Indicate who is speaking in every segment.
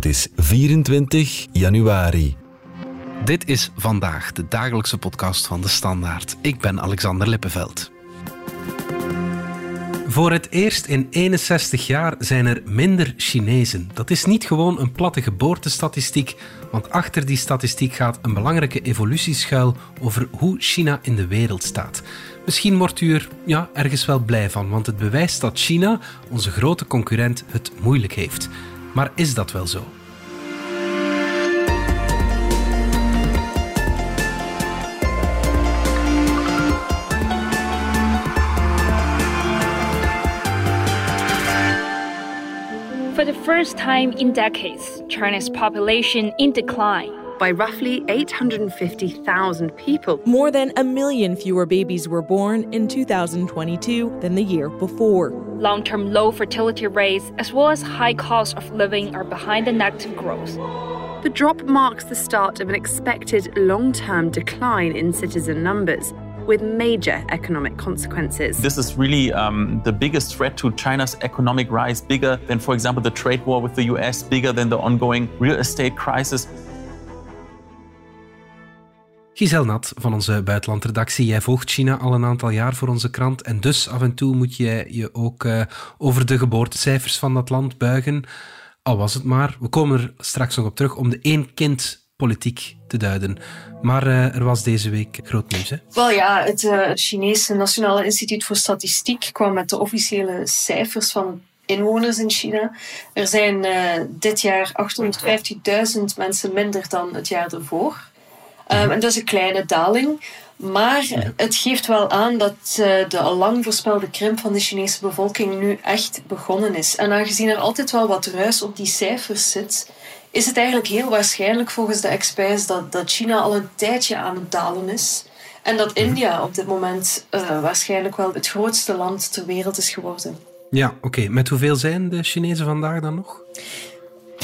Speaker 1: Het is 24 januari.
Speaker 2: Dit is vandaag de dagelijkse podcast van de Standaard. Ik ben Alexander Lippenveld. Voor het eerst in 61 jaar zijn er minder Chinezen. Dat is niet gewoon een platte geboortestatistiek, want achter die statistiek gaat een belangrijke evolutie schuil over hoe China in de wereld staat. Misschien wordt u er ja, ergens wel blij van, want het bewijst dat China, onze grote concurrent, het moeilijk heeft. Maar is dat wel zo?
Speaker 3: For the first time in decades, China's population in decline.
Speaker 4: By roughly 850,000 people.
Speaker 5: More than a million fewer babies were born in 2022 than the year before.
Speaker 3: Long term low fertility rates, as well as high cost of living, are behind the negative growth.
Speaker 4: The drop marks the start of an expected long term decline in citizen numbers. With major economic consequences.
Speaker 6: This is really um, the biggest threat to China's economic rise, bigger than, for example, the trade war with the US, bigger than the ongoing real estate crisis.
Speaker 2: Giselle Nat van onze buitenlandredactie. Jij volgt China al een aantal jaar voor onze krant. En dus af en toe moet je je ook uh, over de geboortecijfers van dat land buigen. Al was het maar. We komen er straks nog op terug om de één-kind-politiek te duiden. Maar uh, er was deze week groot nieuws.
Speaker 7: Wel ja, het uh, Chinese Nationale Instituut voor Statistiek kwam met de officiële cijfers van inwoners in China. Er zijn dit jaar 850.000 mensen minder dan het jaar ervoor. Um, en dat is een kleine daling. Maar het geeft wel aan dat uh, de al lang voorspelde krimp van de Chinese bevolking nu echt begonnen is. En aangezien er altijd wel wat ruis op die cijfers zit, is het eigenlijk heel waarschijnlijk volgens de experts dat, dat China al een tijdje aan het dalen is. En dat India op dit moment uh, waarschijnlijk wel het grootste land ter wereld is geworden.
Speaker 2: Ja, oké. Okay. Met hoeveel zijn de Chinezen vandaag dan nog?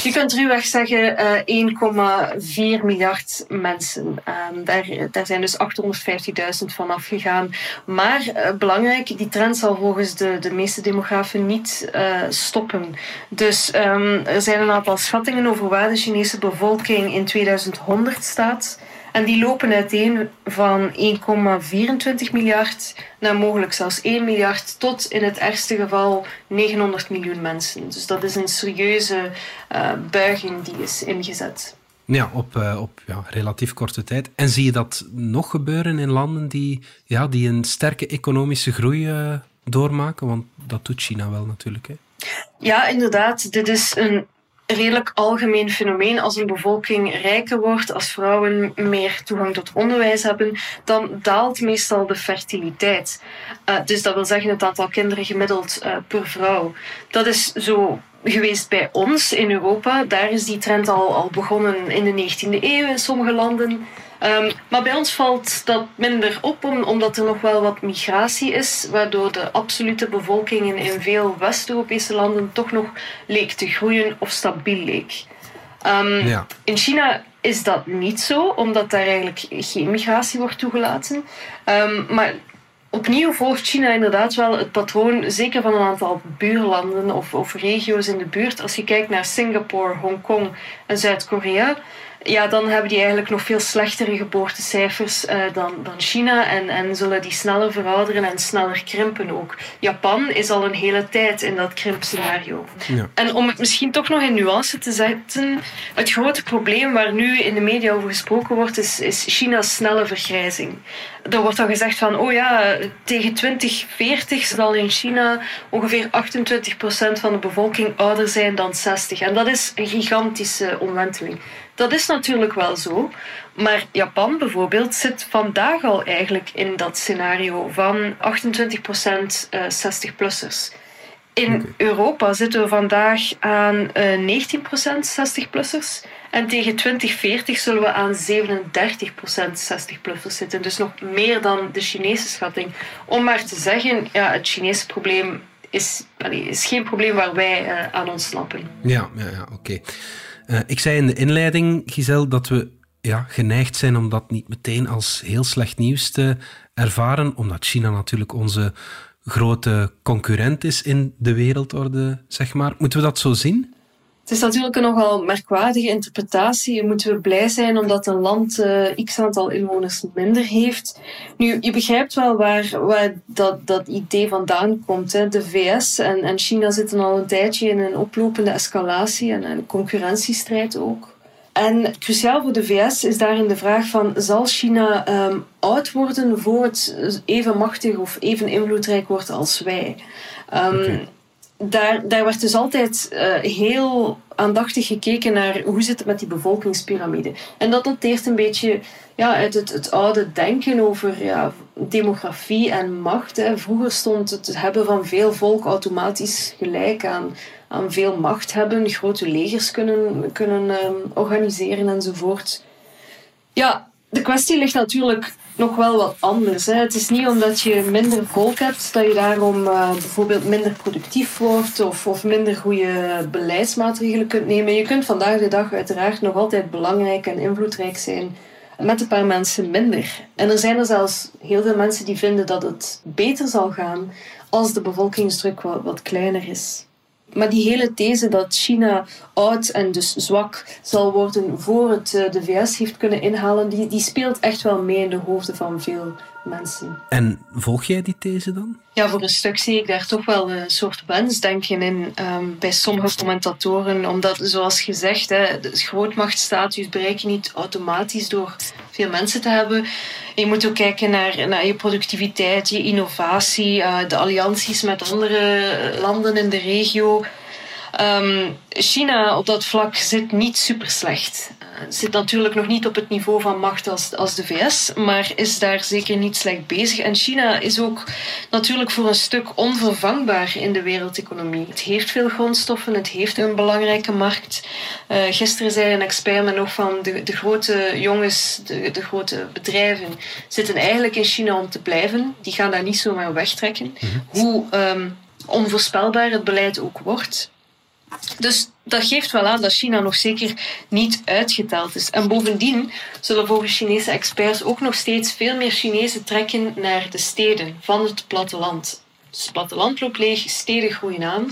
Speaker 7: Je kunt ruwweg zeggen uh, 1,4 miljard mensen. Um, daar, daar zijn dus 850.000 van afgegaan. Maar uh, belangrijk, die trend zal volgens de, de meeste demografen niet uh, stoppen. Dus um, er zijn een aantal schattingen over waar de Chinese bevolking in 2100 staat. En die lopen uiteen van 1,24 miljard naar mogelijk zelfs 1 miljard tot in het ergste geval 900 miljoen mensen. Dus dat is een serieuze uh, buiging die is ingezet.
Speaker 2: Ja, op, uh, op ja, relatief korte tijd. En zie je dat nog gebeuren in landen die, ja, die een sterke economische groei uh, doormaken? Want dat doet China wel natuurlijk. Hè?
Speaker 7: Ja, inderdaad. Dit is een redelijk algemeen fenomeen. Als een bevolking rijker wordt, als vrouwen meer toegang tot onderwijs hebben, dan daalt meestal de fertiliteit. Uh, dus dat wil zeggen het aantal kinderen gemiddeld uh, per vrouw. Dat is zo geweest bij ons in Europa. Daar is die trend al, al begonnen in de 19e eeuw in sommige landen. Um, maar bij ons valt dat minder op, om, omdat er nog wel wat migratie is, waardoor de absolute bevolking in, in veel West-Europese landen toch nog leek te groeien of stabiel leek. Um, ja. In China is dat niet zo, omdat daar eigenlijk geen migratie wordt toegelaten. Um, maar opnieuw volgt China inderdaad wel het patroon, zeker van een aantal buurlanden of, of regio's in de buurt. Als je kijkt naar Singapore, Hongkong en Zuid-Korea, ja, dan hebben die eigenlijk nog veel slechtere geboortecijfers uh, dan, dan China en, en zullen die sneller verouderen en sneller krimpen ook. Japan is al een hele tijd in dat krimpscenario. Ja. En om het misschien toch nog in nuance te zetten, het grote probleem waar nu in de media over gesproken wordt, is, is China's snelle vergrijzing. Er wordt dan gezegd van, oh ja, tegen 2040 zal in China ongeveer 28% van de bevolking ouder zijn dan 60. En dat is een gigantische omwenteling. Dat is natuurlijk wel zo. Maar Japan bijvoorbeeld zit vandaag al eigenlijk in dat scenario van 28% 60-plussers. In okay. Europa zitten we vandaag aan uh, 19% 60-plussers. En tegen 2040 zullen we aan 37% 60-plussers zitten. Dus nog meer dan de Chinese schatting. Om maar te zeggen, ja, het Chinese probleem is, is geen probleem waar wij uh, aan ontsnappen.
Speaker 2: Ja, ja, ja oké. Okay. Uh, ik zei in de inleiding, Giselle, dat we ja, geneigd zijn om dat niet meteen als heel slecht nieuws te ervaren, omdat China natuurlijk onze grote concurrent is in de wereldorde, zeg maar. Moeten we dat zo zien?
Speaker 7: Het is natuurlijk een nogal merkwaardige interpretatie. Moeten we blij zijn omdat een land uh, x aantal inwoners minder heeft? Nu, je begrijpt wel waar, waar dat, dat idee vandaan komt. Hè. De VS en, en China zitten al een tijdje in een oplopende escalatie en een concurrentiestrijd ook. En cruciaal voor de VS is daarin de vraag van, zal China um, oud worden voor het even machtig of even invloedrijk wordt als wij? Um, daar, daar werd dus altijd uh, heel aandachtig gekeken naar hoe zit het met die bevolkingspyramide. En dat dateert een beetje ja, uit het, het oude denken over ja, demografie en macht. Vroeger stond het hebben van veel volk automatisch gelijk aan, aan veel macht hebben, grote legers kunnen, kunnen um, organiseren enzovoort. Ja, de kwestie ligt natuurlijk nog wel wat anders. Het is niet omdat je minder volk hebt dat je daarom uh, bijvoorbeeld minder productief wordt of, of minder goede beleidsmaatregelen kunt nemen. Je kunt vandaag de dag uiteraard nog altijd belangrijk en invloedrijk zijn met een paar mensen minder. En er zijn er zelfs heel veel mensen die vinden dat het beter zal gaan als de bevolkingsdruk wat, wat kleiner is. Maar die hele these dat China oud en dus zwak zal worden voor het eh, de VS heeft kunnen inhalen, die, die speelt echt wel mee in de hoofden van veel mensen.
Speaker 2: En volg jij die these dan?
Speaker 7: Ja, voor een stuk zie ik daar toch wel een soort wensdenken in um, bij sommige commentatoren. Omdat, zoals gezegd, hè, de grootmachtstatus bereik je niet automatisch door veel mensen te hebben. je moet ook kijken naar, naar je productiviteit, je innovatie, uh, de allianties met andere landen in de regio. Um, China op dat vlak zit niet super slecht. Uh, zit natuurlijk nog niet op het niveau van macht als, als de VS, maar is daar zeker niet slecht bezig. En China is ook natuurlijk voor een stuk onvervangbaar in de wereldeconomie. Het heeft veel grondstoffen, het heeft een belangrijke markt. Uh, gisteren zei een expert me nog van de, de grote jongens, de, de grote bedrijven, zitten eigenlijk in China om te blijven. Die gaan daar niet zomaar wegtrekken. Mm-hmm. Hoe um, onvoorspelbaar het beleid ook wordt. Dus dat geeft wel aan dat China nog zeker niet uitgeteld is. En bovendien zullen volgens Chinese experts ook nog steeds veel meer Chinezen trekken naar de steden van het platteland. Dus het platteland loopt leeg, steden groeien aan.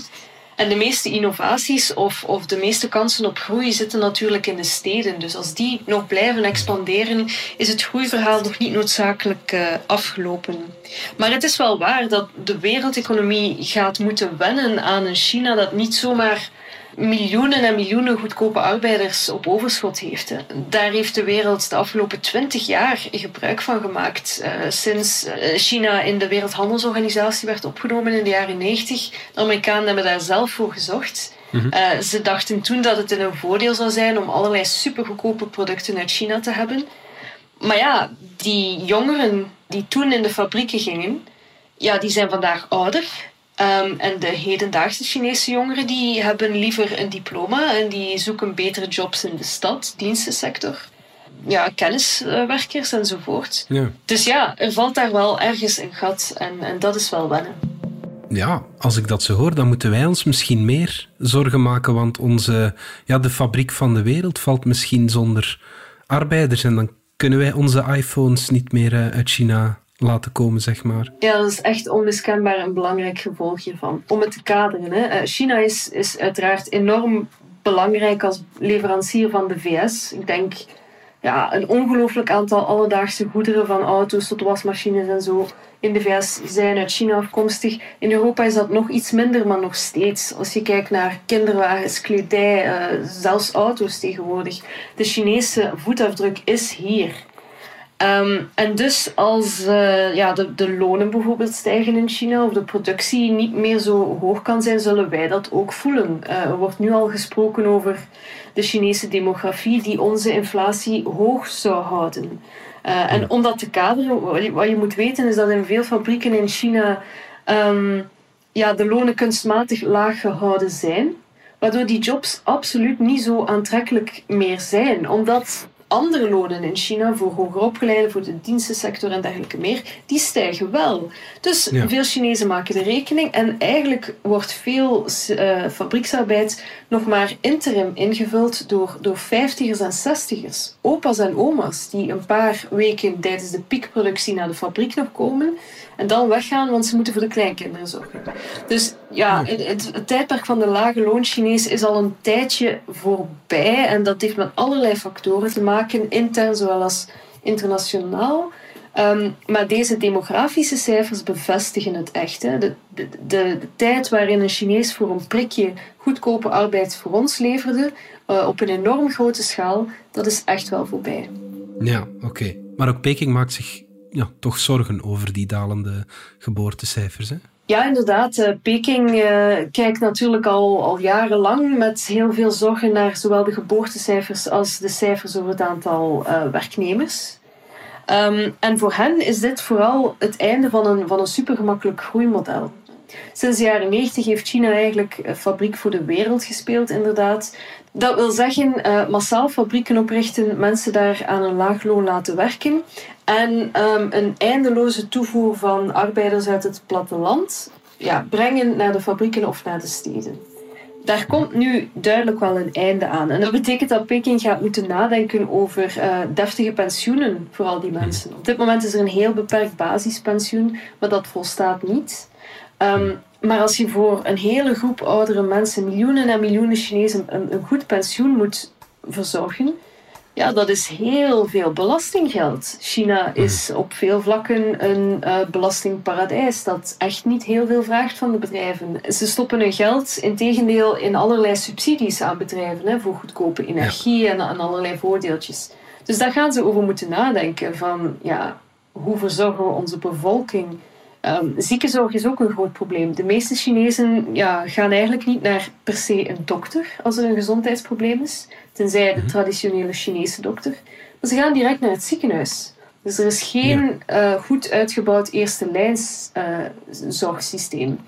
Speaker 7: En de meeste innovaties of, of de meeste kansen op groei zitten natuurlijk in de steden. Dus als die nog blijven expanderen, is het groeiverhaal nog niet noodzakelijk uh, afgelopen. Maar het is wel waar dat de wereldeconomie gaat moeten wennen aan een China dat niet zomaar miljoenen en miljoenen goedkope arbeiders op overschot heeft. Daar heeft de wereld de afgelopen twintig jaar gebruik van gemaakt. Uh, sinds eh, China in de Wereldhandelsorganisatie werd opgenomen in de jaren 90. De Amerikanen hebben daar zelf voor gezocht. Mm uh, ze dachten toen dat het een voordeel zou zijn om allerlei supergoedkope producten uit China te hebben. Maar ja, die jongeren die toen in de fabrieken gingen, ja, die zijn vandaag ouder. Um, en de hedendaagse Chinese jongeren die hebben liever een diploma en die zoeken betere jobs in de stad, dienstensector. Ja, kenniswerkers enzovoort. Ja. Dus ja, er valt daar wel ergens een gat en, en dat is wel wennen.
Speaker 2: Ja, als ik dat zo hoor, dan moeten wij ons misschien meer zorgen maken, want onze, ja, de fabriek van de wereld valt misschien zonder arbeiders en dan kunnen wij onze iPhones niet meer eh, uit China laten komen, zeg maar.
Speaker 7: Ja, dat is echt onmiskenbaar een belangrijk gevolg hiervan. Om het te kaderen. Hè. Eh, China is, is uiteraard enorm belangrijk als leverancier van de VS. Ik denk ja, een ongelooflijk aantal alledaagse goederen, van auto's tot wasmachines en zo, in de VS zijn uit China afkomstig. In Europa is dat nog iets minder, maar nog steeds. Als je kijkt naar kinderwagens, kledij, uh, zelfs auto's tegenwoordig. De Chinese voetafdruk is hier. Um, en dus als uh, ja, de, de lonen bijvoorbeeld stijgen in China of de productie niet meer zo hoog kan zijn, zullen wij dat ook voelen. Uh, er wordt nu al gesproken over de Chinese demografie die onze inflatie hoog zou houden. Uh, en om dat te kaderen, wat je, moet weten is dat in veel fabrieken in China um, ja, de lonen kunstmatig laag gehouden zijn, waardoor die jobs absoluut niet zo aantrekkelijk meer zijn, omdat andere lonen in China voor hoger opgeleiden, voor de dienstensector en dergelijke meer, die stijgen wel. Dus veel Chinezen maken de rekening en eigenlijk wordt veel uh, fabrieksarbeid nog maar interim ingevuld door, door vijftigers en zestigers. Opa's en oma's die een paar weken tijdens de piekproductie naar de fabriek nog komen en dan weggaan, want ze moeten voor de kleinkinderen zorgen. Dus ja, het, het, tijdperk van de lage loon Chinees is al een tijdje voorbij en dat heeft met allerlei factoren te maken, intern zowel als internationaal. Ehm, maar deze demografische cijfers bevestigen het echt. Hè. De, de, de, tijd waarin een Chinees voor een prikje goedkope arbeid voor ons leverde, uh, op een enorm grote schaal, dat is echt wel voorbij.
Speaker 2: Ja, oké. Maar ook Peking maakt zich ja, toch zorgen over die dalende geboortecijfers. Hè?
Speaker 7: Ja, inderdaad. Uh, Peking uh, kijkt natuurlijk al, al jarenlang met heel veel zorgen naar zowel de geboortecijfers als de cijfers over het aantal werknemers. Um, en voor hen is dit vooral het einde van een, van een supergemakkelijk groeimodel. Sinds de jaren 90 heeft China eigenlijk een fabriek voor de wereld gespeeld, inderdaad. Dat wil zeggen, uh, massaal fabrieken oprichten, mensen daar aan een laag loon laten werken en um, een eindeloze toevoer van arbeiders uit het platteland ja, brengen naar de fabrieken of naar de steden daar komt nu duidelijk wel een einde aan. En dat betekent dat Peking gaat moeten nadenken over uh, deftige pensioenen voor al die mensen. Op dit moment is er een heel beperkt basispensioen, maar dat volstaat niet. Um, maar als je voor een hele groep oudere mensen, miljoenen en miljoenen Chinezen, een, een goed pensioen moet verzorgen, ja, dat is heel veel belastinggeld. China hmm. is op veel vlakken een uh, belastingparadijs dat echt niet heel veel vraagt van de bedrijven. Ze stoppen hun geld in tegendeel in allerlei subsidies aan bedrijven hè, voor goedkope energie en, en allerlei voordeeltjes. Dus daar gaan ze over moeten nadenken van ja, hoe verzorgen we onze bevolking Um, ziekenzorg is ook een groot probleem. De meeste Chinezen ja, gaan eigenlijk niet naar per se een dokter als er een gezondheidsprobleem is, tenzij de mhm. traditionele Chinese dokter. Maar ze gaan direct naar het ziekenhuis. Dus er is geen uh, goed uitgebouwd eerste lijns uh, zorgsysteem.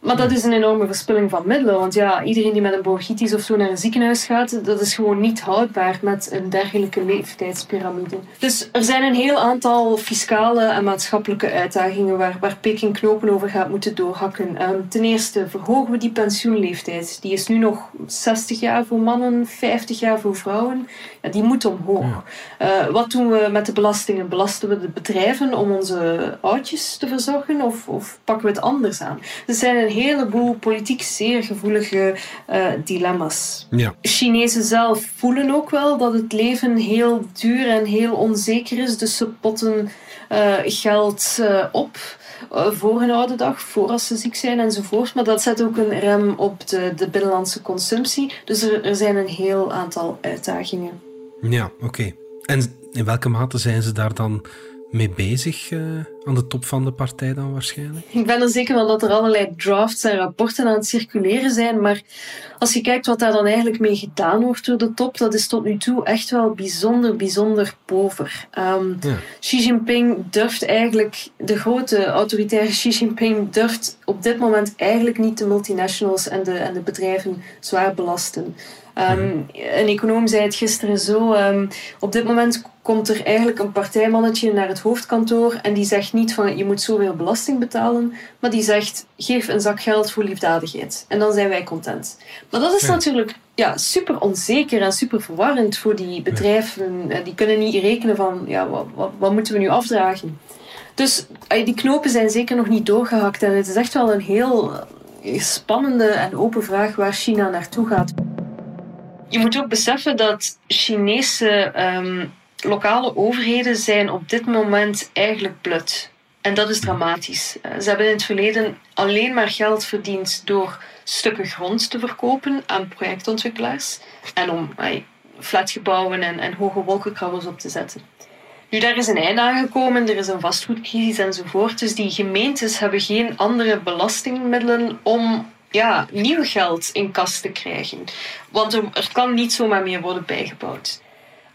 Speaker 7: Maar dat is een enorme verspilling van middelen. Want ja, iedereen die met een bronchitis of zo naar een ziekenhuis gaat, dat is gewoon niet houdbaar met een dergelijke leeftijdspyramide. Dus er zijn een heel aantal fiscale en maatschappelijke uitdagingen waar, waar Peking knopen over gaat moeten doorhakken. Um, ten eerste verhogen we die pensioenleeftijd. Die is nu nog 60 jaar voor mannen, 50 jaar voor vrouwen. Ja, die moet omhoog. Uh, wat doen we met de belastingen? Belasten we de bedrijven om onze oudjes te verzorgen of, of pakken we het anders aan? Er zijn heleboel politiek zeer gevoelige uh, dilemma's.
Speaker 2: Ja.
Speaker 7: Chinezen zelf voelen ook wel dat het leven heel duur en heel onzeker is. Dus ze potten uh, geld uh, op voor hun oude dag, voor als ze ziek zijn enzovoort. Maar dat zet ook een rem op de, de binnenlandse consumptie. Dus er, er zijn een heel aantal uitdagingen.
Speaker 2: Ja, oké. En in welke mate zijn ze daar dan mee bezig uh, aan de top van de partij dan waarschijnlijk?
Speaker 7: Ik ben er zeker van dat er allerlei drafts en rapporten aan het circuleren zijn, maar als je kijkt wat daar dan eigenlijk mee gedaan wordt door de top, dat is tot nu toe echt wel bijzonder, bijzonder pover. Um, ja. Xi Jinping durft eigenlijk, de grote autoritaire Xi Jinping durft op dit moment eigenlijk niet de multinationals en de, en de bedrijven zwaar belasten. Um, een econoom zei het gisteren zo. Um, op dit moment komt er eigenlijk een partijmannetje naar het hoofdkantoor en die zegt niet van je moet zoveel belasting betalen, maar die zegt geef een zak geld voor liefdadigheid. En dan zijn wij content. Maar dat is natuurlijk ja, super onzeker en super verwarrend voor die bedrijven. Ja. Die kunnen niet rekenen van ja, wat, wat, wat moeten we nu afdragen. Dus die knopen zijn zeker nog niet doorgehakt en het is echt wel een heel spannende en open vraag waar China naartoe gaat. Je moet ook beseffen dat Chinese um, lokale overheden zijn op dit moment eigenlijk blut. En dat is dramatisch. Eh, ze hebben in het verleden alleen maar geld verdiend door stukken grond te verkopen aan projectontwikkelaars en om flatgebouwen en, en hoge wolkenkrabbers op te zetten. Nu, daar is een einde aangekomen, er is een vastgoedcrisis enzovoort. Dus die gemeentes hebben geen andere belastingmiddelen om ja, nieuw geld in kas te krijgen. Want er, kan niet zomaar meer worden bijgebouwd.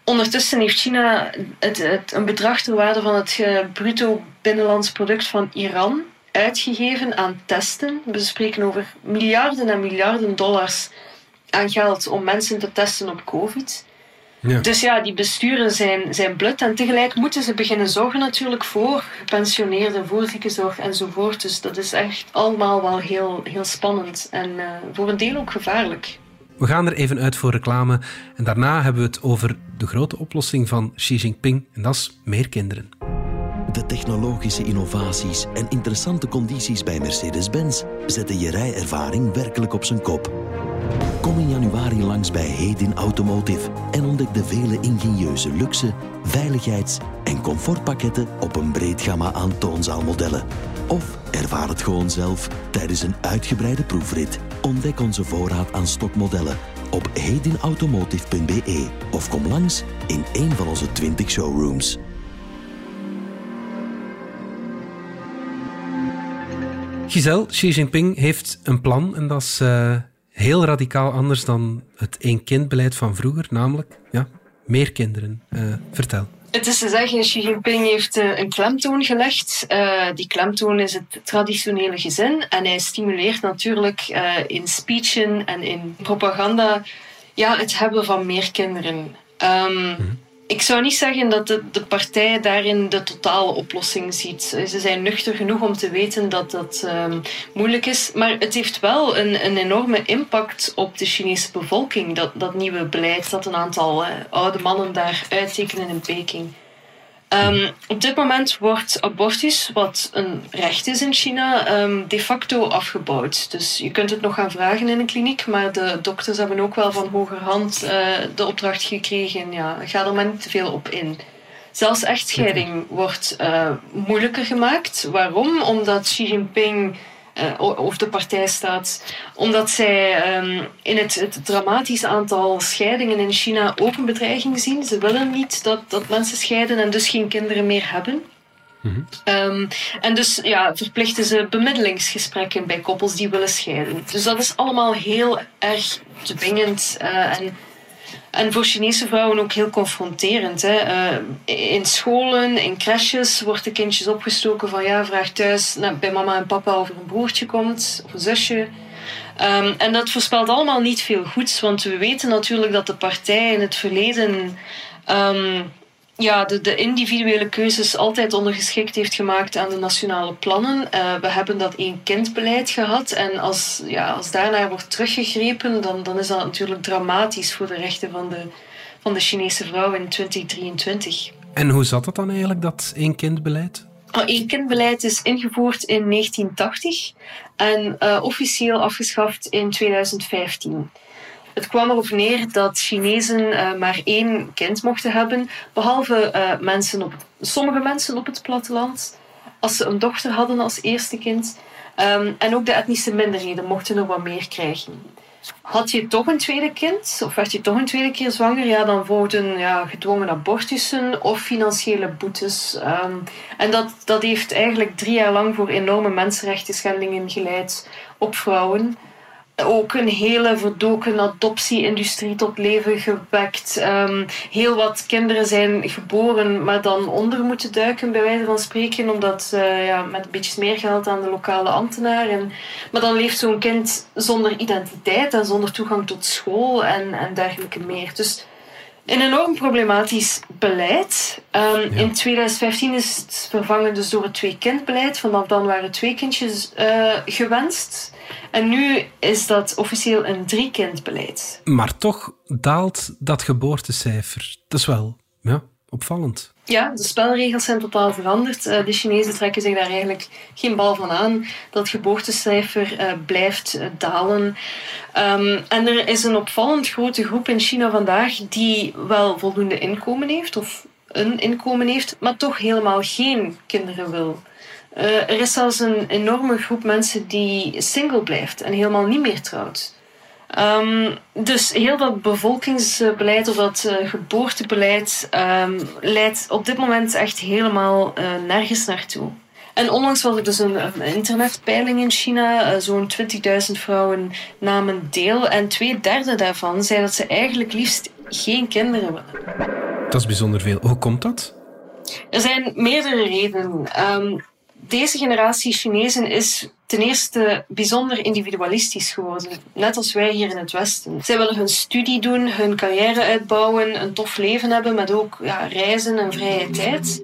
Speaker 7: Ondertussen heeft China het, het, een bedrag ter waarde van het bruto binnenlands product van Iran uitgegeven aan testen. We spreken over miljarden en miljarden dollars aan geld om mensen te testen op COVID. Ja. Dus ja, die besturen zijn, zijn blut. En tegelijk moeten ze beginnen zorgen natuurlijk voor gepensioneerden, voor ziekenzorg enzovoort. Dus dat is echt allemaal wel heel, heel spannend en uh, voor een deel ook gevaarlijk.
Speaker 2: We gaan er even uit voor reclame en daarna hebben we het over de grote oplossing van Xi Jinping en dat is meer kinderen.
Speaker 8: De technologische innovaties en interessante condities bij Mercedes-Benz zetten je rijervaring werkelijk op zijn kop. Kom in januari langs bij Hedin Automotive en ontdek de vele ingenieuze luxe, veiligheids- en comfortpakketten op een breed gamma aan toonzaalmodellen. Of ervaar het gewoon zelf tijdens een uitgebreide proefrit. Ontdek onze voorraad aan stokmodellen op hedinautomotive.be of kom langs in een van onze 20 showrooms.
Speaker 2: Giselle, Xi Jinping heeft een plan en dat is uh, heel radicaal anders dan het één-kind-beleid van vroeger, namelijk ja, meer kinderen. Uh, vertel.
Speaker 7: Het is te zeggen, Xi Jinping heeft uh, een klemtoon gelegd. die klemtoon is het traditionele gezin en hij stimuleert natuurlijk in speechen en in propaganda ja, het hebben van meer kinderen. Um, mm ik zou niet zeggen dat de, de partij daarin de totale oplossing ziet. Ze zijn nuchter genoeg om te weten dat dat um, moeilijk is. Maar het heeft wel een, een enorme impact op de Chinese bevolking, dat, dat nieuwe beleid dat een aantal uh, oude mannen daar uittekenen in Peking. Um, op dit moment wordt abortus, wat een recht is in China, um, de facto afgebouwd. Dus je kunt het nog gaan vragen in een kliniek, maar de dokters hebben ook wel van hogerhand uh, de opdracht gekregen. Ja, ga er maar niet te veel op in. Zelfs echtscheiding wordt uh, moeilijker gemaakt. Waarom? Omdat Xi Jinping uh, of de partij staat, omdat zij um, in het, het dramatische aantal scheidingen in China ook een bedreiging zien. Ze willen niet dat, dat mensen scheiden en dus geen kinderen meer hebben. Mm um, en dus ja, verplichten ze bemiddelingsgesprekken bij koppels die willen scheiden. Dus dat is allemaal heel erg dwingend uh, en en voor Chinese vrouwen ook heel confronterend. Hè. Uh, in scholen, in crèches wordt de kindjes opgestoken van ja, vraag thuis bij mama en papa of er een broertje komt of een zusje. Um, en dat voorspelt allemaal niet veel goeds, want we weten natuurlijk dat de partij in het verleden um, ja, de, de individuele keuzes altijd ondergeschikt heeft gemaakt aan de nationale plannen. Uh, we hebben dat één-kindbeleid gehad. En als, ja, als daarnaar wordt teruggegrepen, dan, dan is dat natuurlijk dramatisch voor de rechten van de, van de Chinese vrouw in 2023.
Speaker 2: En hoe zat dat dan eigenlijk, dat één-kindbeleid?
Speaker 7: Eén-kindbeleid is ingevoerd in 1980 en uh, officieel afgeschaft in 2015. Het kwam erop neer dat Chinezen uh, maar één kind mochten hebben, behalve uh, mensen op sommige mensen op het platteland, als ze een dochter hadden als eerste kind. Um, en ook de etnische minderheden mochten er wat meer krijgen. Had je toch een tweede kind, of werd je toch een tweede keer zwanger, ja, dan volgden ja, gedwongen abortussen of financiële boetes. Um, en dat, dat heeft eigenlijk drie jaar lang voor enorme mensenrechten schendingen geleid op vrouwen ook een hele verdoken adoptie-industrie tot leven gewekt. Um, heel wat kinderen zijn geboren, maar dan onder moeten duiken, bij wijze van spreken, omdat uh, ja, met een beetje smeergeld aan de lokale ambtenaar. En, maar dan leeft zo'n kind zonder identiteit en zonder toegang tot school en, en dergelijke meer. Dus een enorm problematisch beleid. Um, ja. In 2015 is het vervangen dus door het twee-kindbeleid. Vanaf dan waren twee kindjes uh, gewenst. En nu is dat officieel een drie-kindbeleid.
Speaker 2: Maar toch daalt dat geboortecijfer. Dat is wel ja, opvallend.
Speaker 7: Ja, de spelregels zijn totaal veranderd. Uh, de Chinezen trekken zich daar eigenlijk geen bal van aan. Dat geboortecijfer uh, blijft uh, dalen. Um, en er is een opvallend grote groep in China vandaag die wel voldoende inkomen heeft, of een inkomen heeft, maar toch helemaal geen kinderen wil. Er is zelfs een enorme groep mensen die single blijft en helemaal niet meer trouwt. Um, dus heel dat bevolkingsbeleid of dat uh, geboortebeleid um, leidt op dit moment echt helemaal uh, nergens naartoe. En onlangs was er dus een, een internetpeiling in China. Uh, Zo'n 20.000 vrouwen namen deel. En twee derde daarvan zei dat ze eigenlijk liefst geen kinderen willen.
Speaker 2: Dat is bijzonder veel. Hoe komt dat?
Speaker 7: Er zijn meerdere redenen. Um, deze generatie Chinezen is ten eerste bijzonder individualistisch geworden. Net als wij hier in het Westen. Zij willen hun studie doen, hun carrière uitbouwen, een tof leven hebben met ook ja, reizen en vrije tijd.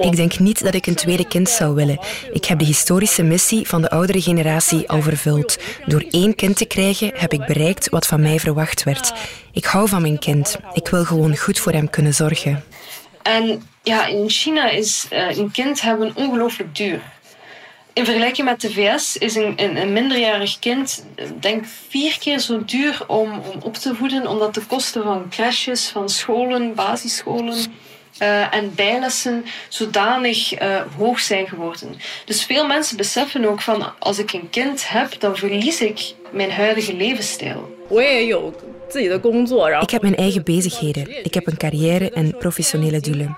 Speaker 9: Ik denk niet dat ik een tweede kind zou willen. Ik heb de historische missie van de oudere generatie al vervuld. Door één kind te krijgen heb ik bereikt wat van mij verwacht werd. Ik hou van mijn kind. Ik wil gewoon goed voor hem kunnen zorgen.
Speaker 7: En ja, in China is uh, een kind hebben ongelooflijk duur. In vergelijking met de VS is een, een, een, minderjarig kind, denk vier keer zo duur om, om op te voeden, omdat de kosten van crashes, van scholen, basisscholen uh, en bijlessen zodanig uh, hoog zijn geworden. Dus veel mensen beseffen ook van als ik een kind heb, dan verlies ik mijn huidige levensstijl.
Speaker 9: Ik heb mijn eigen bezigheden. Ik heb een carrière en professionele doelen.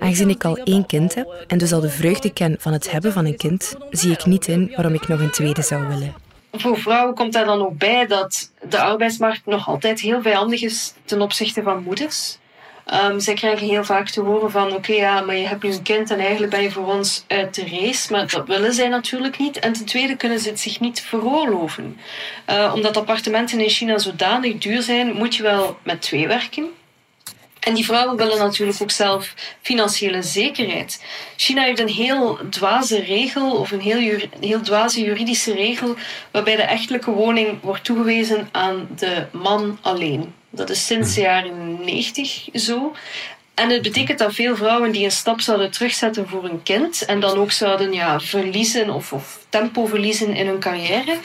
Speaker 9: Aangezien ik al één kind heb en dus al de vreugde ken van het hebben van een kind, zie ik niet in waarom ik nog een tweede zou willen.
Speaker 7: Voor vrouwen komt daar dan ook bij dat de arbeidsmarkt nog altijd heel vijandig is ten opzichte van moeders. Um, zij krijgen heel vaak te horen van oké, ja, maar je hebt nu een kind en eigenlijk ben je voor ons uit de race. Maar dat willen zij natuurlijk niet. En ten tweede kunnen ze het zich niet veroorloven. Uh, omdat appartementen in China zodanig duur zijn, moet je wel met twee werken. En die vrouwen willen natuurlijk ook zelf financiële zekerheid. China heeft een heel dwaze regel, of een heel, heel dwaze juridische regel, waarbij de echtelijke woning wordt toegewezen aan de man alleen. Dat is sinds de jaren 90 zo. En het betekent dat veel vrouwen die een stap zouden terugzetten voor een kind en dan ook zouden ja, verliezen of, of tempo verliezen in hun carrière,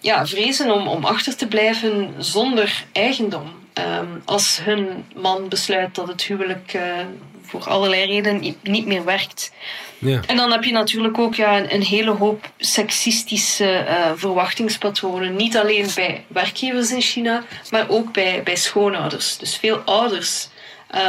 Speaker 7: ja, vrezen om, om achter te blijven zonder eigendom. Um, als hun man besluit dat het huwelijk uh, voor allerlei redenen niet meer werkt. Ja. En dan heb je natuurlijk ook ja, een, een hele hoop seksistische uh, verwachtingspatronen. Niet alleen bij werkgevers in China, maar ook bij, bij schoonouders. Dus veel ouders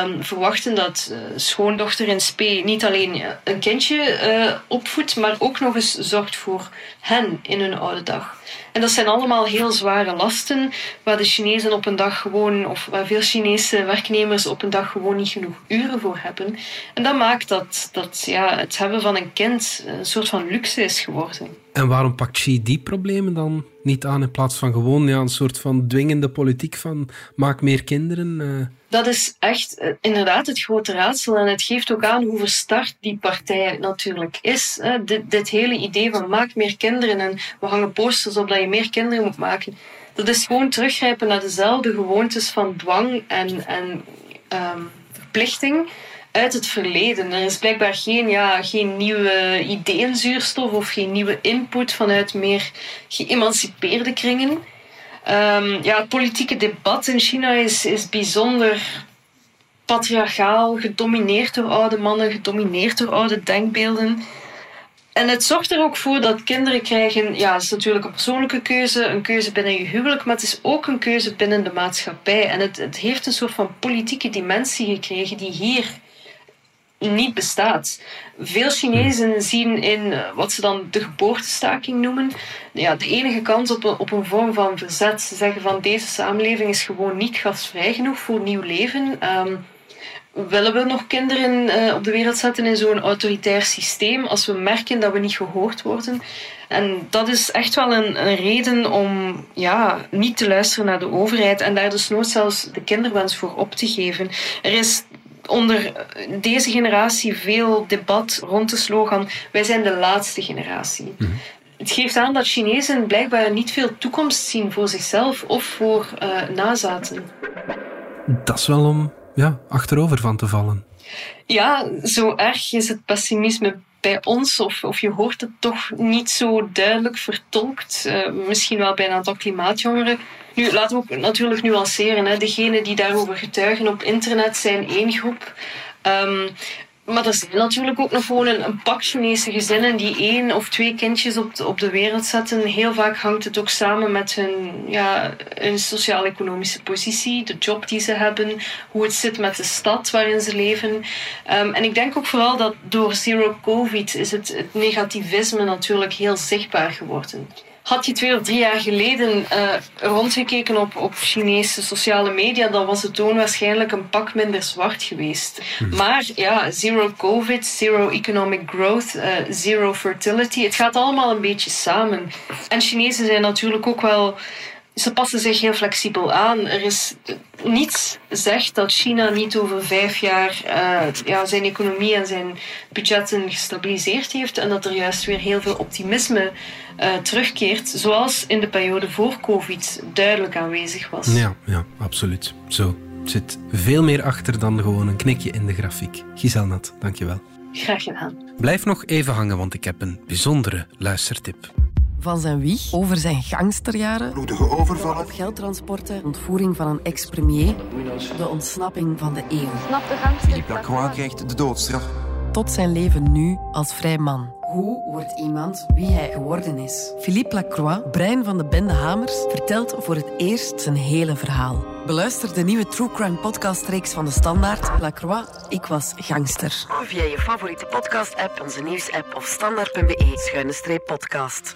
Speaker 7: um, verwachten dat uh, schoondochter in spe niet alleen een kindje uh, opvoedt, maar ook nog eens zorgt voor hen in hun oude dag. En dat zijn allemaal heel zware lasten waar de Chinezen op een dag gewoon, of waar veel Chinese werknemers op een dag gewoon niet genoeg uren voor hebben. En dat maakt dat, dat ja, het hebben van een kind een soort van luxe is geworden.
Speaker 2: En waarom pakt Xi die problemen dan niet aan in plaats van gewoon ja, een soort van dwingende politiek van maak meer kinderen? Uh
Speaker 7: dat is echt uh, inderdaad het grote raadsel. En het geeft ook aan hoe verstart die partij natuurlijk is. Dit, dit, hele idee van maak meer kinderen en we hangen posters op dat je meer kinderen moet maken. Dat is gewoon teruggrijpen naar dezelfde gewoontes van dwang en, en um, verplichting uit het verleden. Er is blijkbaar geen, ja, geen nieuwe ideeënzuurstof of geen nieuwe input vanuit meer geëmancipeerde kringen. Um, ja, het politieke debat in China is, is bijzonder patriarchaal, gedomineerd door oude mannen, gedomineerd door oude denkbeelden. En het zorgt er ook voor dat kinderen krijgen, ja, het is natuurlijk een persoonlijke keuze, een keuze binnen je huwelijk, maar het is ook een keuze binnen de maatschappij. En het, het heeft een soort van politieke dimensie gekregen die hier niet bestaat. Veel Chinezen zien in eh, wat ze dan de geboortestaking noemen, ja, de enige kans op een, op een vorm van verzet. Ze zeggen van deze samenleving is gewoon niet gastvrij genoeg voor nieuw leven. Um, willen we nog kinderen uh, op de wereld zetten in zo'n autoritair systeem als we merken dat we niet gehoord worden? En dat is echt wel een, een, reden om ja, niet te luisteren naar de overheid en daar dus nooit zelfs de kinderwens voor op te geven. Er is onder deze generatie veel debat rond de slogan: wij zijn de laatste generatie. Mhm. Het geeft aan dat Chinezen blijkbaar niet veel toekomst zien voor zichzelf of voor uh, nazaten.
Speaker 2: Dat is wel om ja, achterover van te vallen.
Speaker 7: Ja, zo erg is het pessimisme bij ons, of, of je hoort het toch niet zo duidelijk vertolkt. Uh, misschien wel bij een aantal klimaatjongeren. Nu, laten we ook natuurlijk nuanceren. Degenen die daarover getuigen op internet zijn één groep. Um, maar er zijn natuurlijk ook nog gewoon een, pak Chinese gezinnen die één of twee kindjes op de, op de wereld zetten. Heel vaak hangt het ook samen met hun, ja, hun sociaal-economische positie, de job die ze hebben, hoe het zit met de stad waarin ze leven. Um, en ik denk ook vooral dat door zero covid is het, het negativisme natuurlijk heel zichtbaar geworden. Had je twee of drie jaar geleden uh, rondgekeken op, op Chinese sociale media, dan was de toon waarschijnlijk een pak minder zwart geweest. Mhm. Maar ja, zero COVID, zero economic growth, uh, zero fertility, het gaat allemaal een beetje samen. En Chinezen zijn natuurlijk ook wel ze passen zich heel flexibel aan. Er is niets zegt dat China niet over vijf jaar uh, ja, zijn economie en zijn budgetten gestabiliseerd heeft en dat er juist weer heel veel optimisme uh, terugkeert, zoals in de periode voor COVID duidelijk aanwezig was.
Speaker 2: Ja, ja absoluut. Zo zit veel meer achter dan gewoon een knikje in de grafiek. Giselle Nat, dankjewel.
Speaker 7: Graag gedaan.
Speaker 2: Blijf nog even hangen, want ik heb een bijzondere luistertip
Speaker 10: van zijn wieg over zijn gangsterjaren,
Speaker 11: bloedige overvallen,
Speaker 10: geldtransporten, ontvoering van een ex-premier, de ontsnapping van de eeuw.
Speaker 11: Philippe Lacroix krijgt de doodstraf.
Speaker 10: Tot zijn leven nu als vrij man. Hoe wordt iemand wie hij geworden is? Philippe Lacroix, brein van de bende Hamers, vertelt voor het eerst zijn hele verhaal. Beluister de nieuwe True Crime podcast-reeks van de Standaard. Lacroix, ik was gangster. Via je favoriete podcast-app, onze nieuws-app of standaard.be-podcast.